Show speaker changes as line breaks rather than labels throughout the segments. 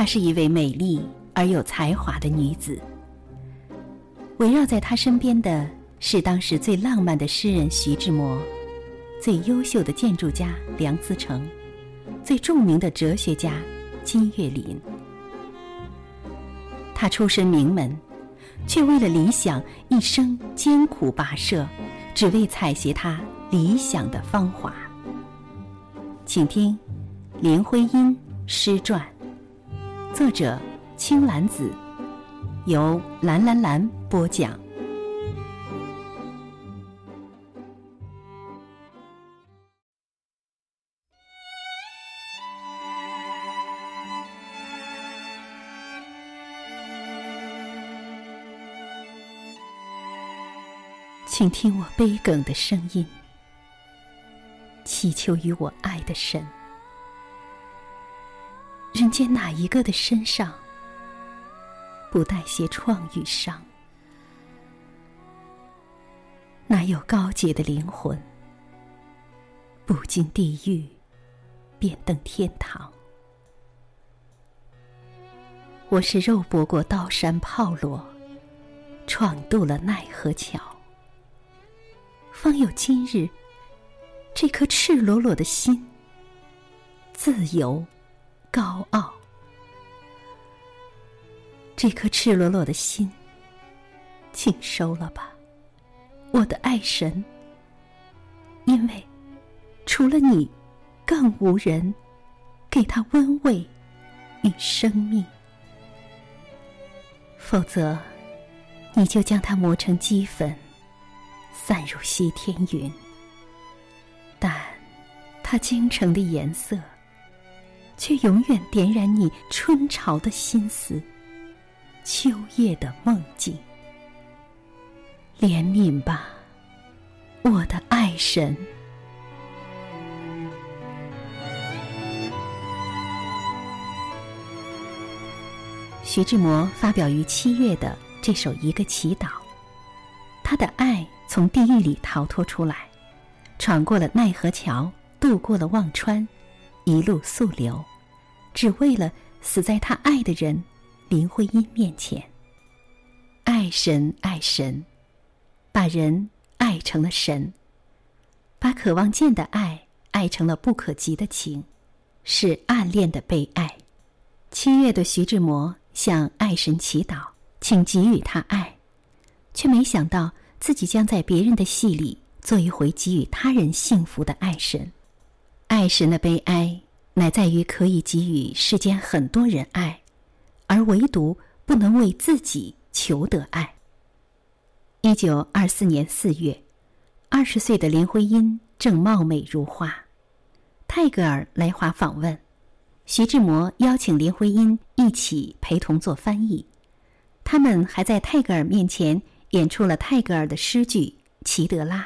她是一位美丽而有才华的女子。围绕在她身边的是当时最浪漫的诗人徐志摩，最优秀的建筑家梁思成，最著名的哲学家金岳霖。他出身名门，却为了理想一生艰苦跋涉，只为采撷他理想的芳华。请听林徽因诗传，作者青兰子，由蓝蓝蓝播讲。请听我悲哽的声音，祈求于我爱的神。人间哪一个的身上不带些创与伤？哪有高洁的灵魂不经地狱便登天堂？我是肉搏过刀山炮烙，闯渡了奈何桥。方有今日，这颗赤裸裸的心，自由、高傲。这颗赤裸裸的心，请收了吧，我的爱神。因为除了你，更无人给他温慰与生命。否则，你就将它磨成齑粉。散入西天云，但它京城的颜色，却永远点燃你春潮的心思，秋夜的梦境。怜悯吧，我的爱神。徐志摩发表于七月的这首《一个祈祷》，他的爱。从地狱里逃脱出来，闯过了奈何桥，渡过了忘川，一路溯流，只为了死在他爱的人林徽因面前。爱神，爱神，把人爱成了神，把渴望见的爱爱成了不可及的情，是暗恋的悲哀。七月的徐志摩向爱神祈祷，请给予他爱，却没想到。自己将在别人的戏里做一回给予他人幸福的爱神，爱神的悲哀乃在于可以给予世间很多人爱，而唯独不能为自己求得爱。一九二四年四月，二十岁的林徽因正貌美如花，泰戈尔来华访问，徐志摩邀请林徽因一起陪同做翻译，他们还在泰戈尔面前。演出了泰戈尔的诗句《齐德拉》，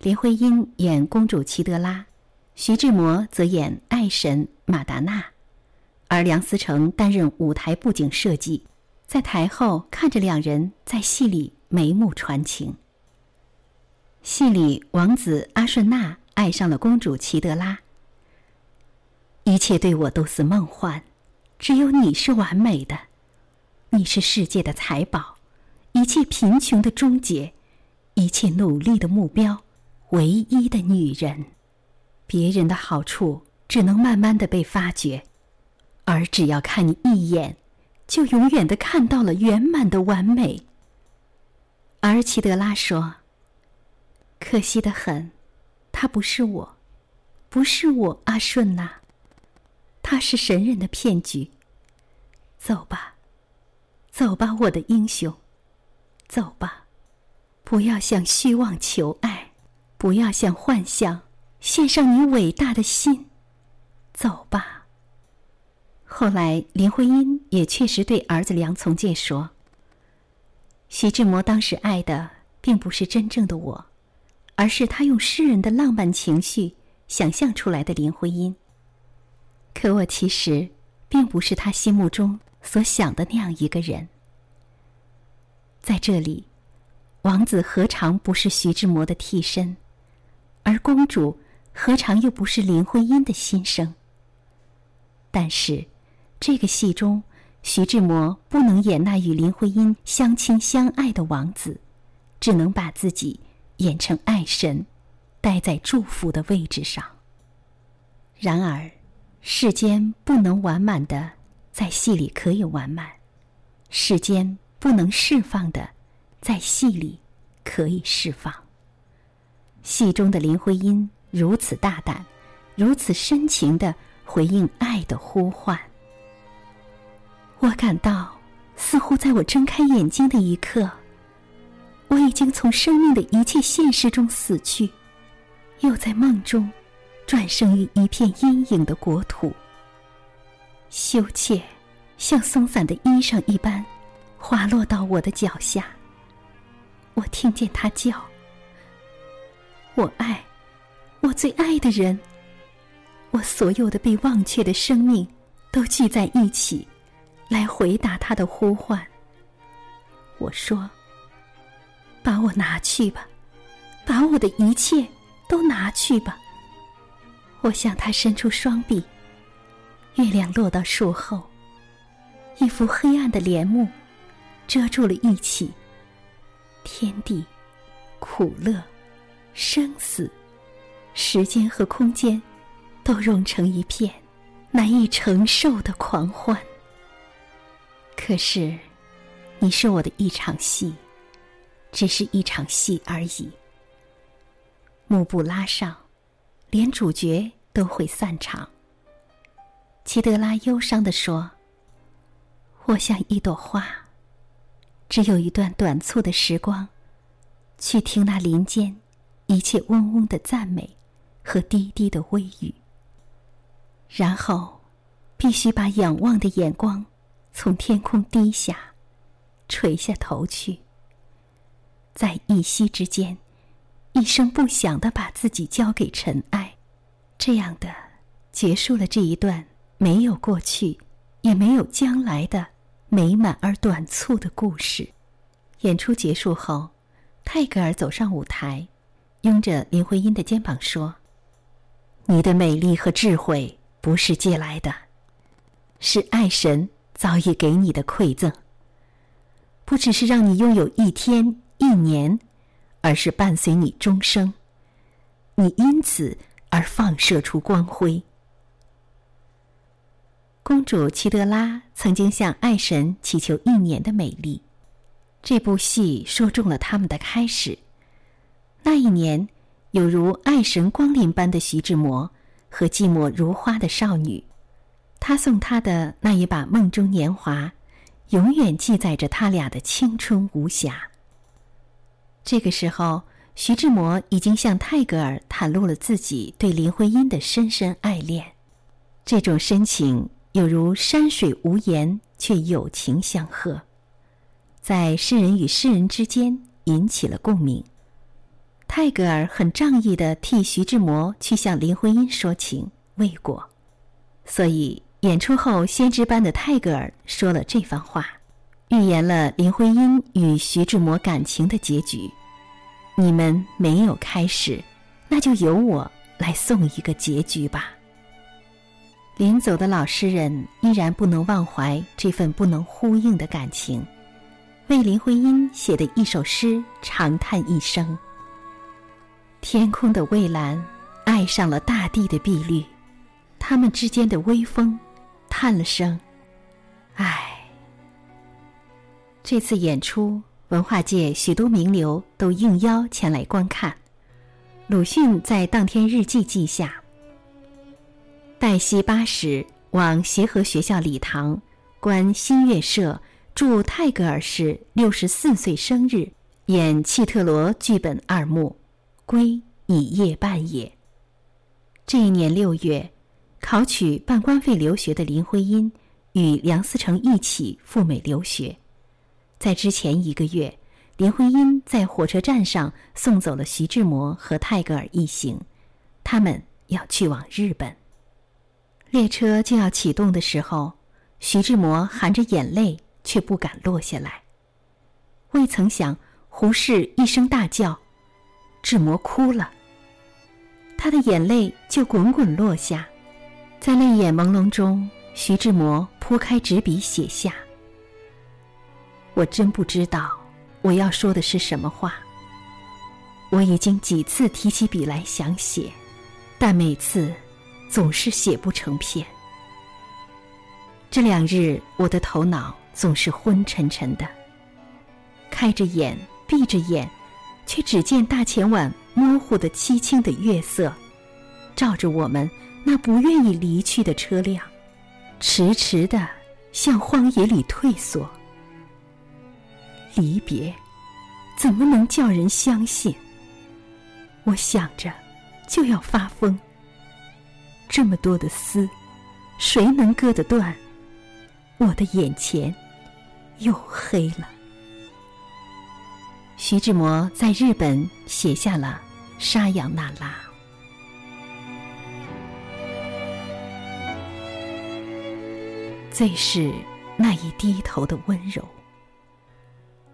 林徽因演公主齐德拉，徐志摩则演爱神马达娜，而梁思成担任舞台布景设计，在台后看着两人在戏里眉目传情。戏里王子阿顺纳爱上了公主齐德拉，一切对我都似梦幻，只有你是完美的，你是世界的财宝。一切贫穷的终结，一切努力的目标，唯一的女人，别人的好处只能慢慢的被发掘，而只要看你一眼，就永远的看到了圆满的完美。而齐德拉说：“可惜的很，他不是我，不是我阿顺呐，他是神人的骗局。走吧，走吧，我的英雄。”走吧，不要向虚妄求爱，不要向幻想献上你伟大的心。走吧。后来，林徽因也确实对儿子梁从诫说：“徐志摩当时爱的并不是真正的我，而是他用诗人的浪漫情绪想象出来的林徽因。可我其实并不是他心目中所想的那样一个人。”在这里，王子何尝不是徐志摩的替身，而公主何尝又不是林徽因的心声？但是，这个戏中，徐志摩不能演那与林徽因相亲相爱的王子，只能把自己演成爱神，待在祝福的位置上。然而，世间不能完满的，在戏里可以完满；世间不能释放的，在戏里可以释放。戏中的林徽因如此大胆，如此深情的回应爱的呼唤。我感到，似乎在我睁开眼睛的一刻，我已经从生命的一切现实中死去，又在梦中转生于一片阴影的国土。羞怯，像松散的衣裳一般，滑落到我的脚下。我听见他叫：“我爱，我最爱的人。我所有的被忘却的生命，都聚在一起。”来回答他的呼唤。我说：“把我拿去吧，把我的一切都拿去吧。”我向他伸出双臂。月亮落到树后，一幅黑暗的帘幕遮住了一起。天地、苦乐、生死、时间和空间，都融成一片难以承受的狂欢。可是，你是我的一场戏，只是一场戏而已。幕布拉上，连主角都会散场。齐德拉忧伤的说：“我像一朵花，只有一段短促的时光，去听那林间一切嗡嗡的赞美和滴滴的微语，然后必须把仰望的眼光。”从天空低下，垂下头去，在一息之间，一声不响的把自己交给尘埃，这样的结束了这一段没有过去，也没有将来的美满而短促的故事。演出结束后，泰戈尔走上舞台，拥着林徽因的肩膀说：“你的美丽和智慧不是借来的，是爱神。”早已给你的馈赠，不只是让你拥有一天一年，而是伴随你终生。你因此而放射出光辉。公主齐德拉曾经向爱神祈求一年的美丽，这部戏说中了他们的开始。那一年，有如爱神光临般的徐志摩和寂寞如花的少女。他送她的那一把梦中年华，永远记载着他俩的青春无瑕。这个时候，徐志摩已经向泰戈尔袒露了自己对林徽因的深深爱恋，这种深情有如山水无言，却有情相和，在诗人与诗人之间引起了共鸣。泰戈尔很仗义的替徐志摩去向林徽因说情，未果，所以。演出后，先知般的泰戈尔说了这番话，预言了林徽因与徐志摩感情的结局。你们没有开始，那就由我来送一个结局吧。临走的老诗人依然不能忘怀这份不能呼应的感情，为林徽因写的一首诗长叹一声：“天空的蔚蓝爱上了大地的碧绿，他们之间的微风。”叹了声，唉。这次演出，文化界许多名流都应邀前来观看。鲁迅在当天日记记下：黛西八时往协和学校礼堂观新月社祝泰戈尔氏六十四岁生日，演契特罗剧本二幕，归已夜半也。这一年六月。考取半官费留学的林徽因，与梁思成一起赴美留学。在之前一个月，林徽因在火车站上送走了徐志摩和泰戈尔一行，他们要去往日本。列车就要启动的时候，徐志摩含着眼泪，却不敢落下来。未曾想，胡适一声大叫，志摩哭了，他的眼泪就滚滚落下。在泪眼朦胧中，徐志摩铺开纸笔写下。我真不知道我要说的是什么话。我已经几次提起笔来想写，但每次总是写不成篇。这两日我的头脑总是昏沉沉的，开着眼，闭着眼，却只见大前晚模糊的、凄清的月色，照着我们那不愿意离去的车辆，迟迟的向荒野里退缩。离别，怎么能叫人相信？我想着，就要发疯。这么多的丝，谁能割得断？我的眼前又黑了。徐志摩在日本写下了《沙扬那拉》，最是那一低头的温柔，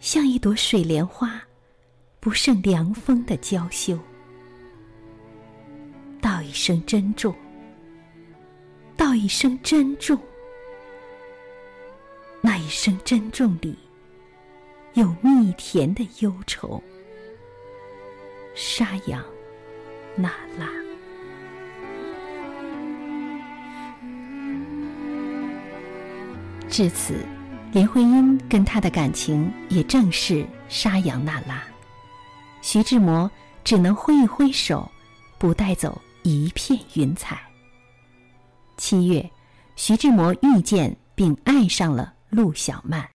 像一朵水莲花，不胜凉风的娇羞。道一声珍重，道一声珍重。那一声珍重里，有蜜甜的忧愁。沙扬那拉。至此，林徽因跟他的感情也正是沙扬那拉。徐志摩只能挥一挥手，不带走一片云彩。七月，徐志摩遇见并爱上了。陆小曼。